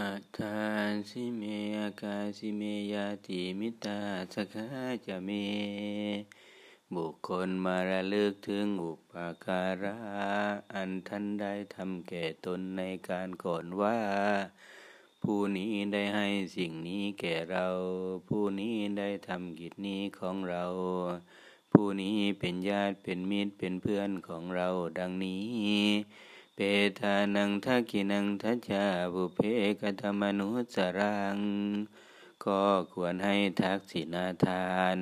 อัฏฐานสิเมอากาสิเมยาติมิตาสกาจะเม บุคคลมาระลึกถึงอุปการะอันท่านได้ทำแก่ตนในการก่อนว่า ผู้นี้ได้ให้สิ่งนี้แก่เรา ผู้นี้ได้ทำกิจนี้ของเรา ผู้นี้เป็นญาติเป็นมิตรเป็นเพื่อนของเราดังนี้ เปทานังทักินังทัจจาบุเพกธรรมนุสรัง ก็ควรให้ทักษิณาทาน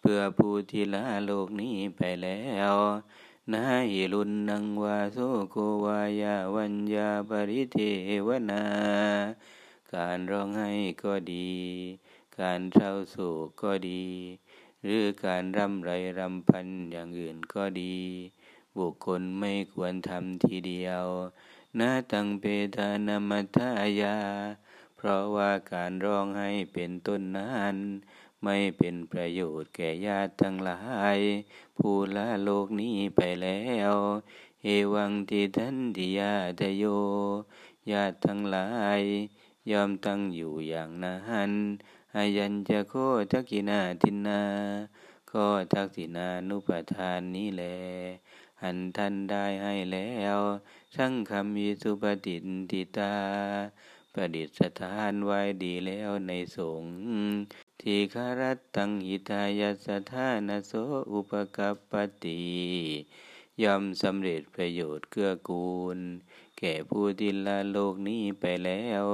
เพื่อผู้ที่ละโลกนี้ไปแล้วนาหิรุนนังวาโสโกวายาวัญญาปริเทวนา การร้องไห้ก็ดี การเศร้าโศกก็ดี หรือการร่ำไรรำพันอย่างอื่นก็ดี บุคคลไม่ควรทำทีเดียวนาตังเปทานามัทายา เพราะว่าการร้องให้เป็นต้นนั้นไม่เป็นประโยชน์แก่ญาติทั้งหลาย ผู้ละโลกนี้ไปแล้ว เอวังทิทันติยาทโย ญาติทั้งหลาย ยอมตั้งอยู่อย่างนั้นอายัญจะโคทกินาทินา ก็ทักษินานุปทานนี้แล อันท่านได้ให้แล้วช่างคำมีสุปฏิทิตา ประดิษฐานไว้ดีแล้วในสงฆ์ทีคารัตตังหิตายสถานโสอุปกัปปติย่อมสำเร็จประโยชน์เกื้อกูล แก่ผู้ที่ละโลกนี้ไปแล้ว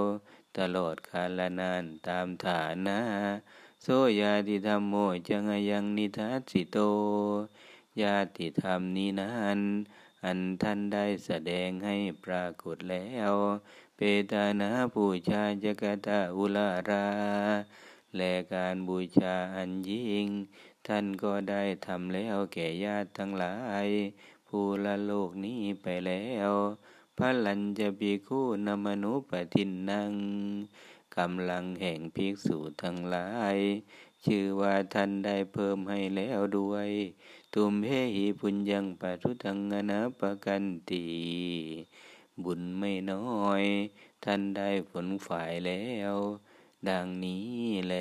ตลอดกาลนานตามฐานะ โสยาติธรรมโมจังยังนิทัสสิโต ญาติธรรมนี้นั้นอันท่านได้แสดงให้ปรากฏแล้ว เปตานาบูชาจกตาอุลารา และการบูชาอันยิ่ง ท่านก็ได้ทำแล้วแก่ญาติทั้งหลาย ผู้ละโลกนี้ไปแล้วพระลัญจะปีคู่นมนุปทินนัง กำลังแห่งภิกษุทั้งหลาย ชื่อว่าท่านได้เพิ่มให้แล้วด้วย ตุมเพหิปุญญังปัทุตังอนาปกันตีบุญไม่น้อย ท่านได้ผลฝ่ายแล้ว ดังนี้แล